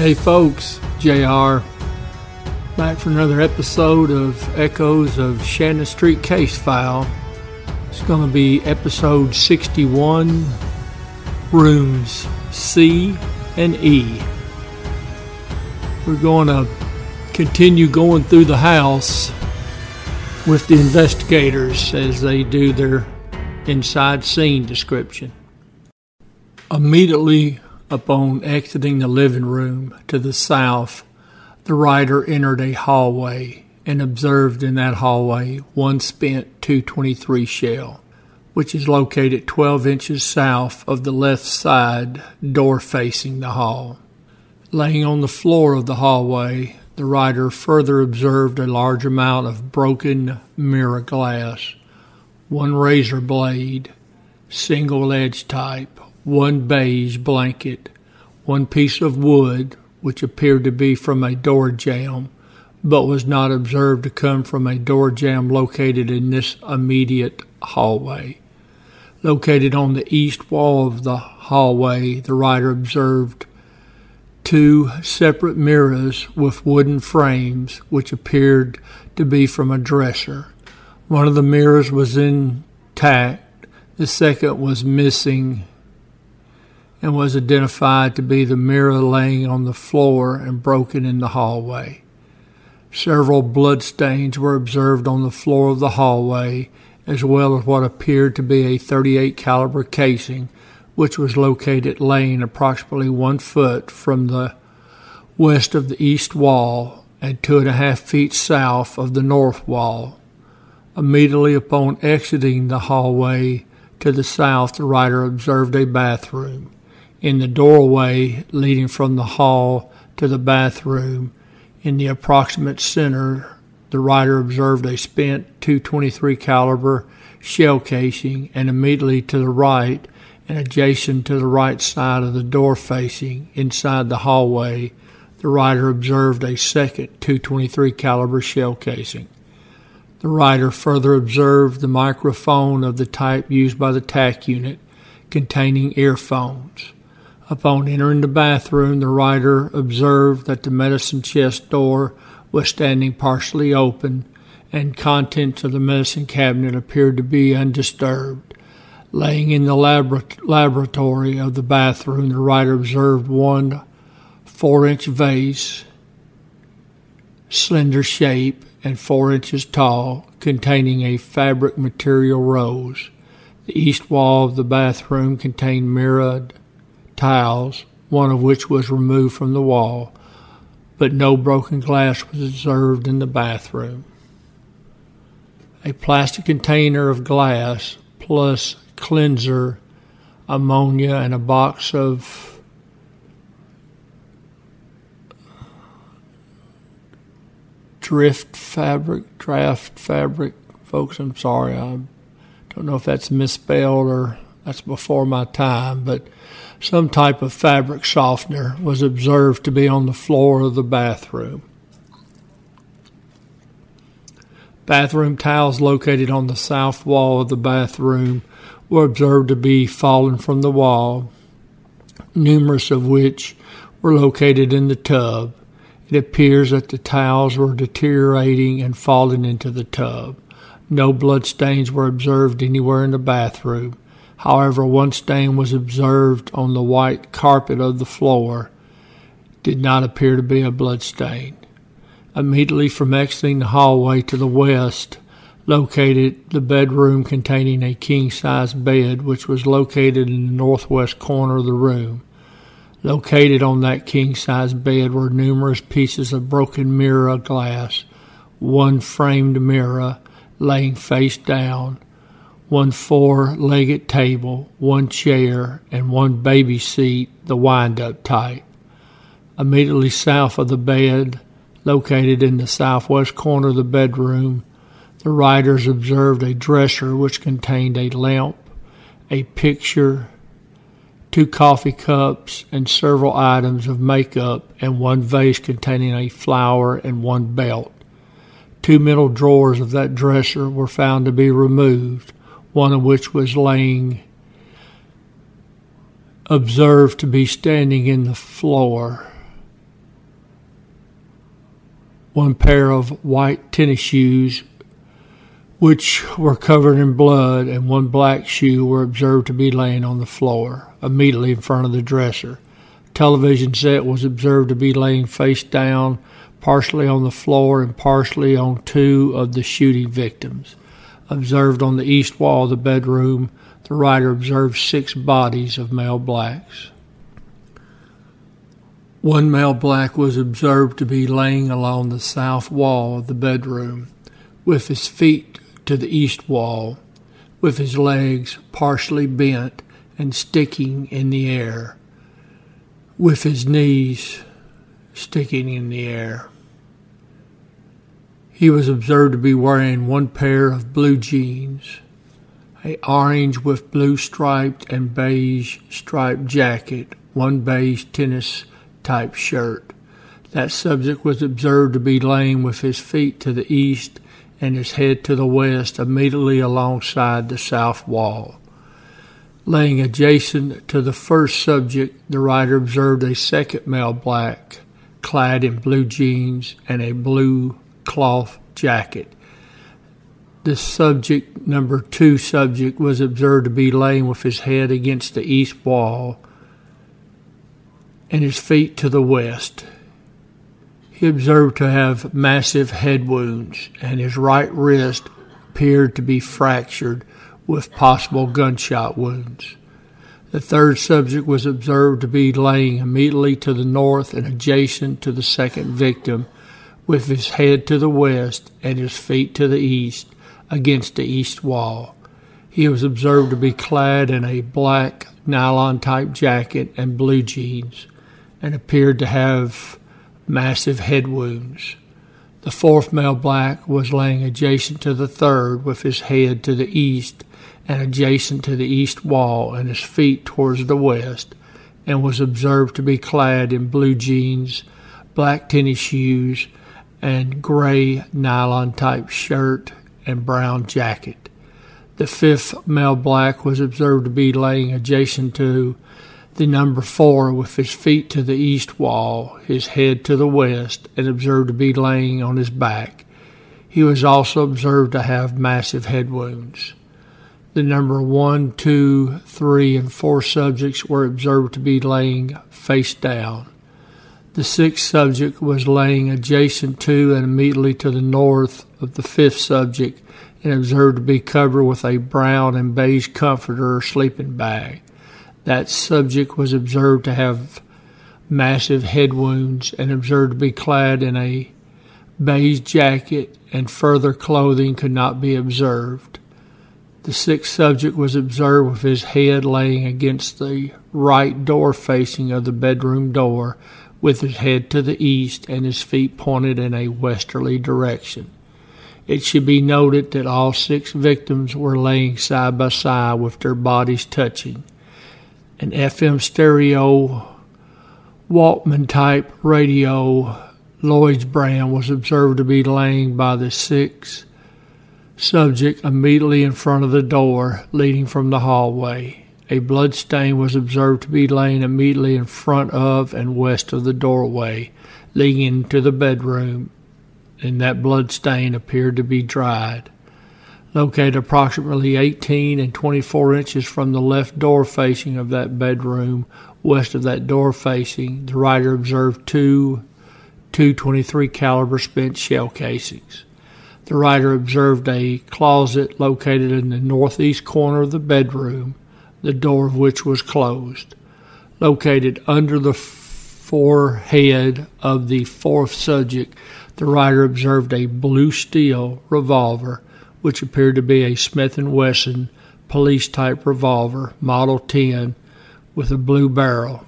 Hey folks, JR. Back for another episode of Echoes of Shannon Street Case File. It's going to be episode 61, rooms C and E. We're going to continue going through the house with the investigators as they do their inside scene description. Immediately upon exiting the living room to the south, the writer entered a hallway and observed in that hallway one spent 223 shell, which is located 12 inches south of the left side door facing the hall. Laying on the floor of the hallway, the writer further observed a large amount of broken mirror glass, one razor blade, single edge type, one beige blanket, one piece of wood, which appeared to be from a door jamb, but was not observed to come from a door jamb located in this immediate hallway. Located on the east wall of the hallway, the writer observed two separate mirrors with wooden frames, which appeared to be from a dresser. One of the mirrors was intact, the second was missing and was identified to be the mirror laying on the floor and broken in the hallway. Several blood stains were observed on the floor of the hallway, as well as what appeared to be a 38 caliber casing, which was located laying approximately one foot from the west of the east wall and two and a half feet south of the north wall. Immediately upon exiting the hallway to the south, the writer observed a bathroom. In the doorway leading from the hall to the bathroom, in the approximate center, the writer observed a spent 223 caliber shell casing, and immediately to the right and adjacent to the right side of the door facing inside the hallway, the writer observed a second 223 caliber shell casing. The writer further observed the microphone of the type used by the TAC unit containing earphones. Upon entering the bathroom, the writer observed that the medicine chest door was standing partially open and contents of the medicine cabinet appeared to be undisturbed. Laying in the labor- laboratory of the bathroom, the writer observed one four inch vase, slender shape, and four inches tall, containing a fabric material rose. The east wall of the bathroom contained mirrored tiles, one of which was removed from the wall, but no broken glass was observed in the bathroom. A plastic container of glass plus cleanser, ammonia, and a box of drift fabric, draft fabric. Folks, I'm sorry. I don't know if that's misspelled or that's before my time, but some type of fabric softener was observed to be on the floor of the bathroom. Bathroom towels located on the south wall of the bathroom were observed to be fallen from the wall, numerous of which were located in the tub. It appears that the towels were deteriorating and falling into the tub. No blood stains were observed anywhere in the bathroom. However, one stain was observed on the white carpet of the floor. Did not appear to be a blood stain. Immediately from exiting the hallway to the west, located the bedroom containing a king size bed, which was located in the northwest corner of the room. Located on that king size bed were numerous pieces of broken mirror glass, one framed mirror laying face down, one four legged table, one chair, and one baby seat, the wind up type. Immediately south of the bed, located in the southwest corner of the bedroom, the writers observed a dresser which contained a lamp, a picture, two coffee cups, and several items of makeup, and one vase containing a flower and one belt. Two middle drawers of that dresser were found to be removed one of which was laying, observed to be standing in the floor. one pair of white tennis shoes, which were covered in blood, and one black shoe were observed to be laying on the floor immediately in front of the dresser. Television set was observed to be laying face down, partially on the floor and partially on two of the shooting victims. Observed on the east wall of the bedroom, the writer observed six bodies of male blacks. One male black was observed to be laying along the south wall of the bedroom, with his feet to the east wall, with his legs partially bent and sticking in the air, with his knees sticking in the air. He was observed to be wearing one pair of blue jeans, a orange with blue striped and beige striped jacket, one beige tennis type shirt. That subject was observed to be laying with his feet to the east and his head to the west, immediately alongside the south wall. Laying adjacent to the first subject, the writer observed a second male black, clad in blue jeans and a blue cloth jacket. The subject, number two subject, was observed to be laying with his head against the east wall and his feet to the west. He observed to have massive head wounds, and his right wrist appeared to be fractured with possible gunshot wounds. The third subject was observed to be laying immediately to the north and adjacent to the second victim, with his head to the west and his feet to the east against the east wall. He was observed to be clad in a black nylon type jacket and blue jeans and appeared to have massive head wounds. The fourth male black was laying adjacent to the third with his head to the east and adjacent to the east wall and his feet towards the west, and was observed to be clad in blue jeans, black tennis shoes, and gray nylon type shirt and brown jacket. The fifth male black was observed to be laying adjacent to the number four with his feet to the east wall, his head to the west, and observed to be laying on his back. He was also observed to have massive head wounds. The number one, two, three, and four subjects were observed to be laying face down. The sixth subject was laying adjacent to and immediately to the north of the fifth subject and observed to be covered with a brown and beige comforter or sleeping bag. That subject was observed to have massive head wounds and observed to be clad in a beige jacket, and further clothing could not be observed. The sixth subject was observed with his head laying against the right door facing of the bedroom door, with his head to the east and his feet pointed in a westerly direction. It should be noted that all six victims were laying side by side with their bodies touching an FM stereo Walkman type radio Lloyd's brand was observed to be laying by the sixth subject immediately in front of the door leading from the hallway. A blood stain was observed to be laying immediately in front of and west of the doorway leading into the bedroom, and that blood stain appeared to be dried located approximately 18 and 24 inches from the left door facing of that bedroom. West of that door facing, the writer observed two 223 caliber spent shell casings. The writer observed a closet located in the northeast corner of the bedroom, the door of which was closed. Located under the forehead of the fourth subject, the writer observed a blue steel revolver which appeared to be a Smith & Wesson police type revolver, Model 10, with a blue barrel.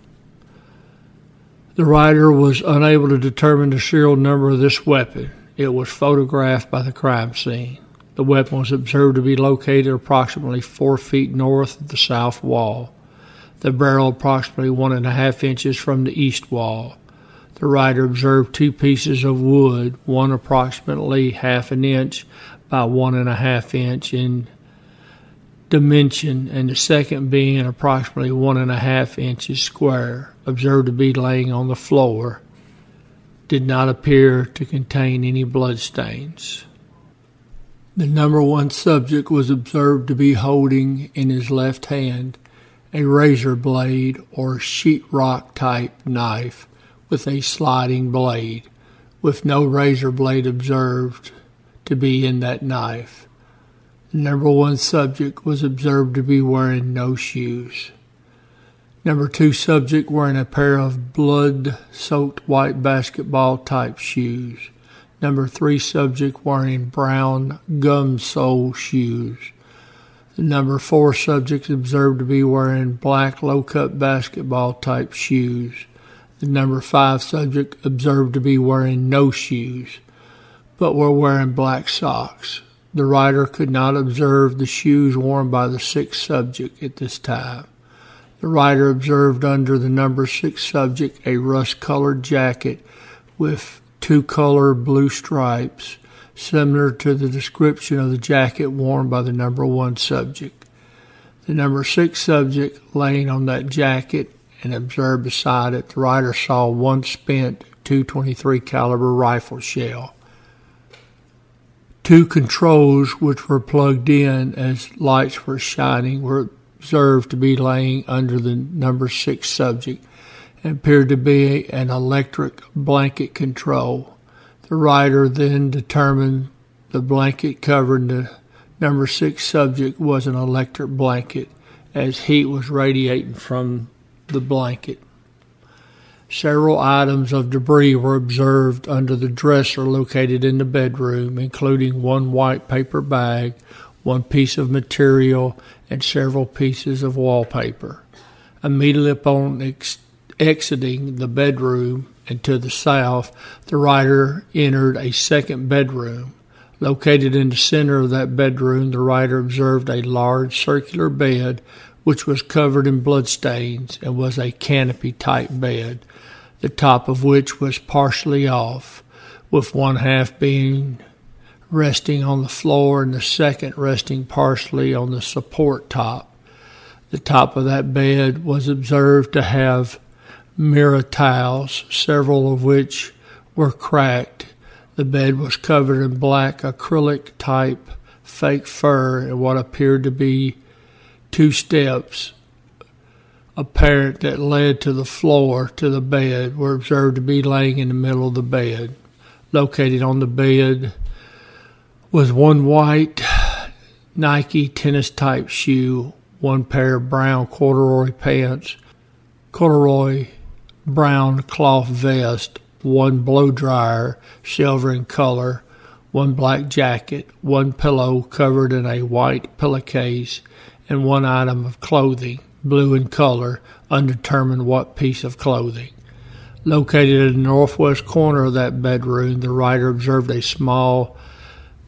The writer was unable to determine the serial number of this weapon. It was photographed by the crime scene. The weapon was observed to be located approximately four feet north of the south wall, the barrel approximately one and a half inches from the east wall. The writer observed two pieces of wood, one approximately half an inch by one and a half inch in dimension, and the second being approximately one and a half inches square, observed to be laying on the floor, did not appear to contain any bloodstains. The number one subject was observed to be holding in his left hand a razor blade or sheetrock type knife with a sliding blade, with no razor blade observed to be in that knife. The number one subject was observed to be wearing no shoes. Number two subject wearing a pair of blood soaked white basketball type shoes. Number three subject wearing brown gum sole shoes. The number four subject observed to be wearing black low cut basketball type shoes. The number five subject observed to be wearing no shoes, but were wearing black socks. The writer could not observe the shoes worn by the sixth subject at this time. The writer observed under the number six subject a rust colored jacket with two color blue stripes, similar to the description of the jacket worn by the number one subject. The number six subject laying on that jacket and observed beside it, the writer saw one spent 223 caliber rifle shell. Two controls which were plugged in as lights were shining were observed to be laying under the number six subject appeared to be an electric blanket control. The writer then determined the blanket covering the number six subject was an electric blanket as heat was radiating from the blanket. Several items of debris were observed under the dresser located in the bedroom, including one white paper bag, one piece of material, and several pieces of wallpaper. Immediately upon ex- exiting the bedroom and to the south, the writer entered a second bedroom. Located in the center of that bedroom, the writer observed a large circular bed which was covered in bloodstains and was a canopy type bed, the top of which was partially off, with one half being resting on the floor and the second resting partially on the support top. The top of that bed was observed to have mirror tiles, several of which were cracked. The bed was covered in black acrylic type fake fur and what appeared to be two steps apparent that led to the floor to the bed were observed to be laying in the middle of the bed. Located on the bed was one white Nike tennis type shoe, one pair of brown corduroy pants, corduroy brown cloth vest, one blow dryer, silver in color, one black jacket, one pillow covered in a white pillowcase, and one item of clothing, blue in color, undetermined what piece of clothing. Located in the northwest corner of that bedroom, the writer observed a small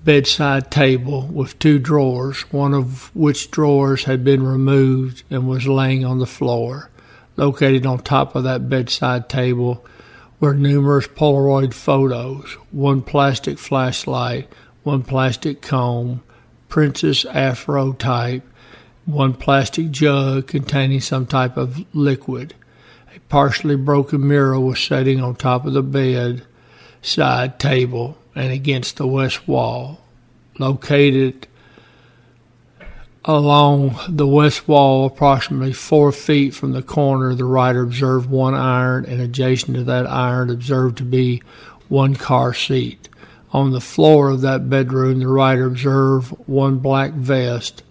bedside table with two drawers, one of which drawers had been removed and was laying on the floor. Located on top of that bedside table were numerous Polaroid photos, one plastic flashlight, one plastic comb, Princess Afro type, one plastic jug containing some type of liquid. A partially broken mirror was sitting on top of the bed side table and against the west wall. Located Along the west wall, approximately four feet from the corner, the writer observed one iron, and adjacent to that iron, observed to be one car seat. On the floor of that bedroom, the writer observed one black vest,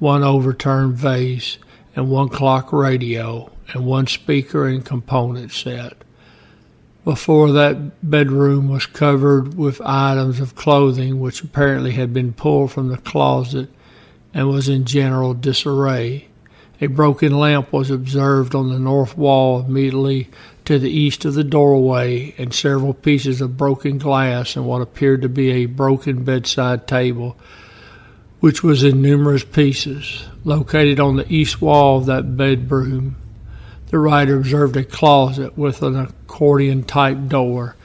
one overturned vase, and one clock radio, and one speaker and component set. Before that bedroom was covered with items of clothing which apparently had been pulled from the closet and was in general disarray. A broken lamp was observed on the north wall immediately to the east of the doorway, and several pieces of broken glass and what appeared to be a broken bedside table, which was in numerous pieces. Located on the east wall of that bedroom, the writer observed a closet with an accordion type door,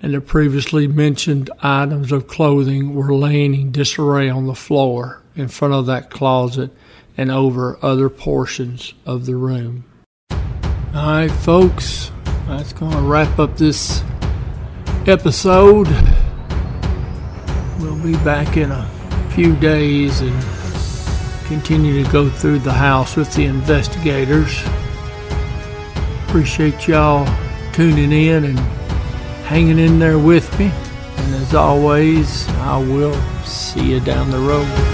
and the previously mentioned items of clothing were laying in disarray on the floor in front of that closet and over other portions of the room. All right, folks, that's going to wrap up this episode. We'll be back in a few days and continue to go through the house with the investigators. Appreciate y'all tuning in and hanging in there with me. And as always, I will see you down the road.